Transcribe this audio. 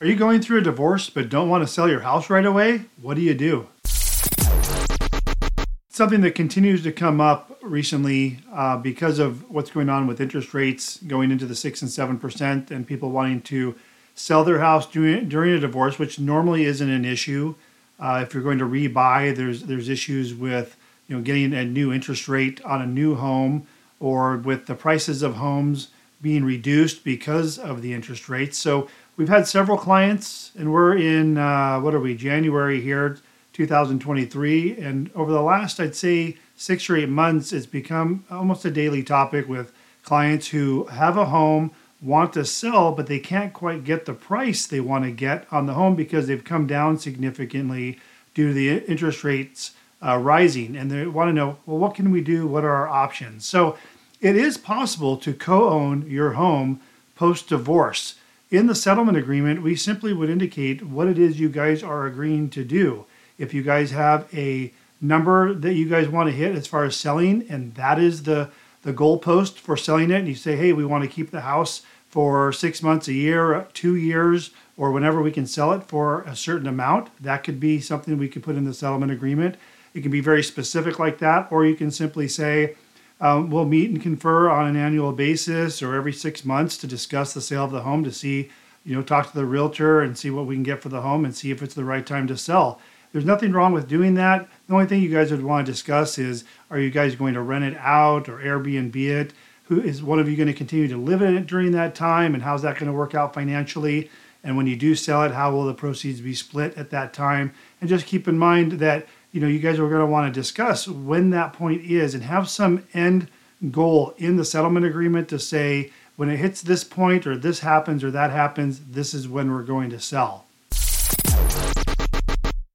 Are you going through a divorce but don't want to sell your house right away? What do you do? Something that continues to come up recently uh, because of what's going on with interest rates going into the six and seven percent, and people wanting to sell their house during, during a divorce, which normally isn't an issue. Uh, if you're going to rebuy, there's there's issues with you know getting a new interest rate on a new home or with the prices of homes being reduced because of the interest rates. So we've had several clients, and we're in uh, what are we January here, 2023, and over the last I'd say six or eight months, it's become almost a daily topic with clients who have a home want to sell, but they can't quite get the price they want to get on the home because they've come down significantly due to the interest rates uh, rising. And they want to know, well, what can we do? What are our options? So it is possible to co own your home post divorce. In the settlement agreement, we simply would indicate what it is you guys are agreeing to do. If you guys have a number that you guys want to hit as far as selling, and that is the the goalpost for selling it, and you say, hey, we want to keep the house for six months, a year, two years, or whenever we can sell it for a certain amount. That could be something we could put in the settlement agreement. It can be very specific like that, or you can simply say, um, we'll meet and confer on an annual basis or every six months to discuss the sale of the home to see, you know, talk to the realtor and see what we can get for the home and see if it's the right time to sell. There's nothing wrong with doing that. The only thing you guys would want to discuss is are you guys going to rent it out or Airbnb it? who is one of you going to continue to live in it during that time and how's that going to work out financially and when you do sell it how will the proceeds be split at that time and just keep in mind that you know you guys are going to want to discuss when that point is and have some end goal in the settlement agreement to say when it hits this point or this happens or that happens this is when we're going to sell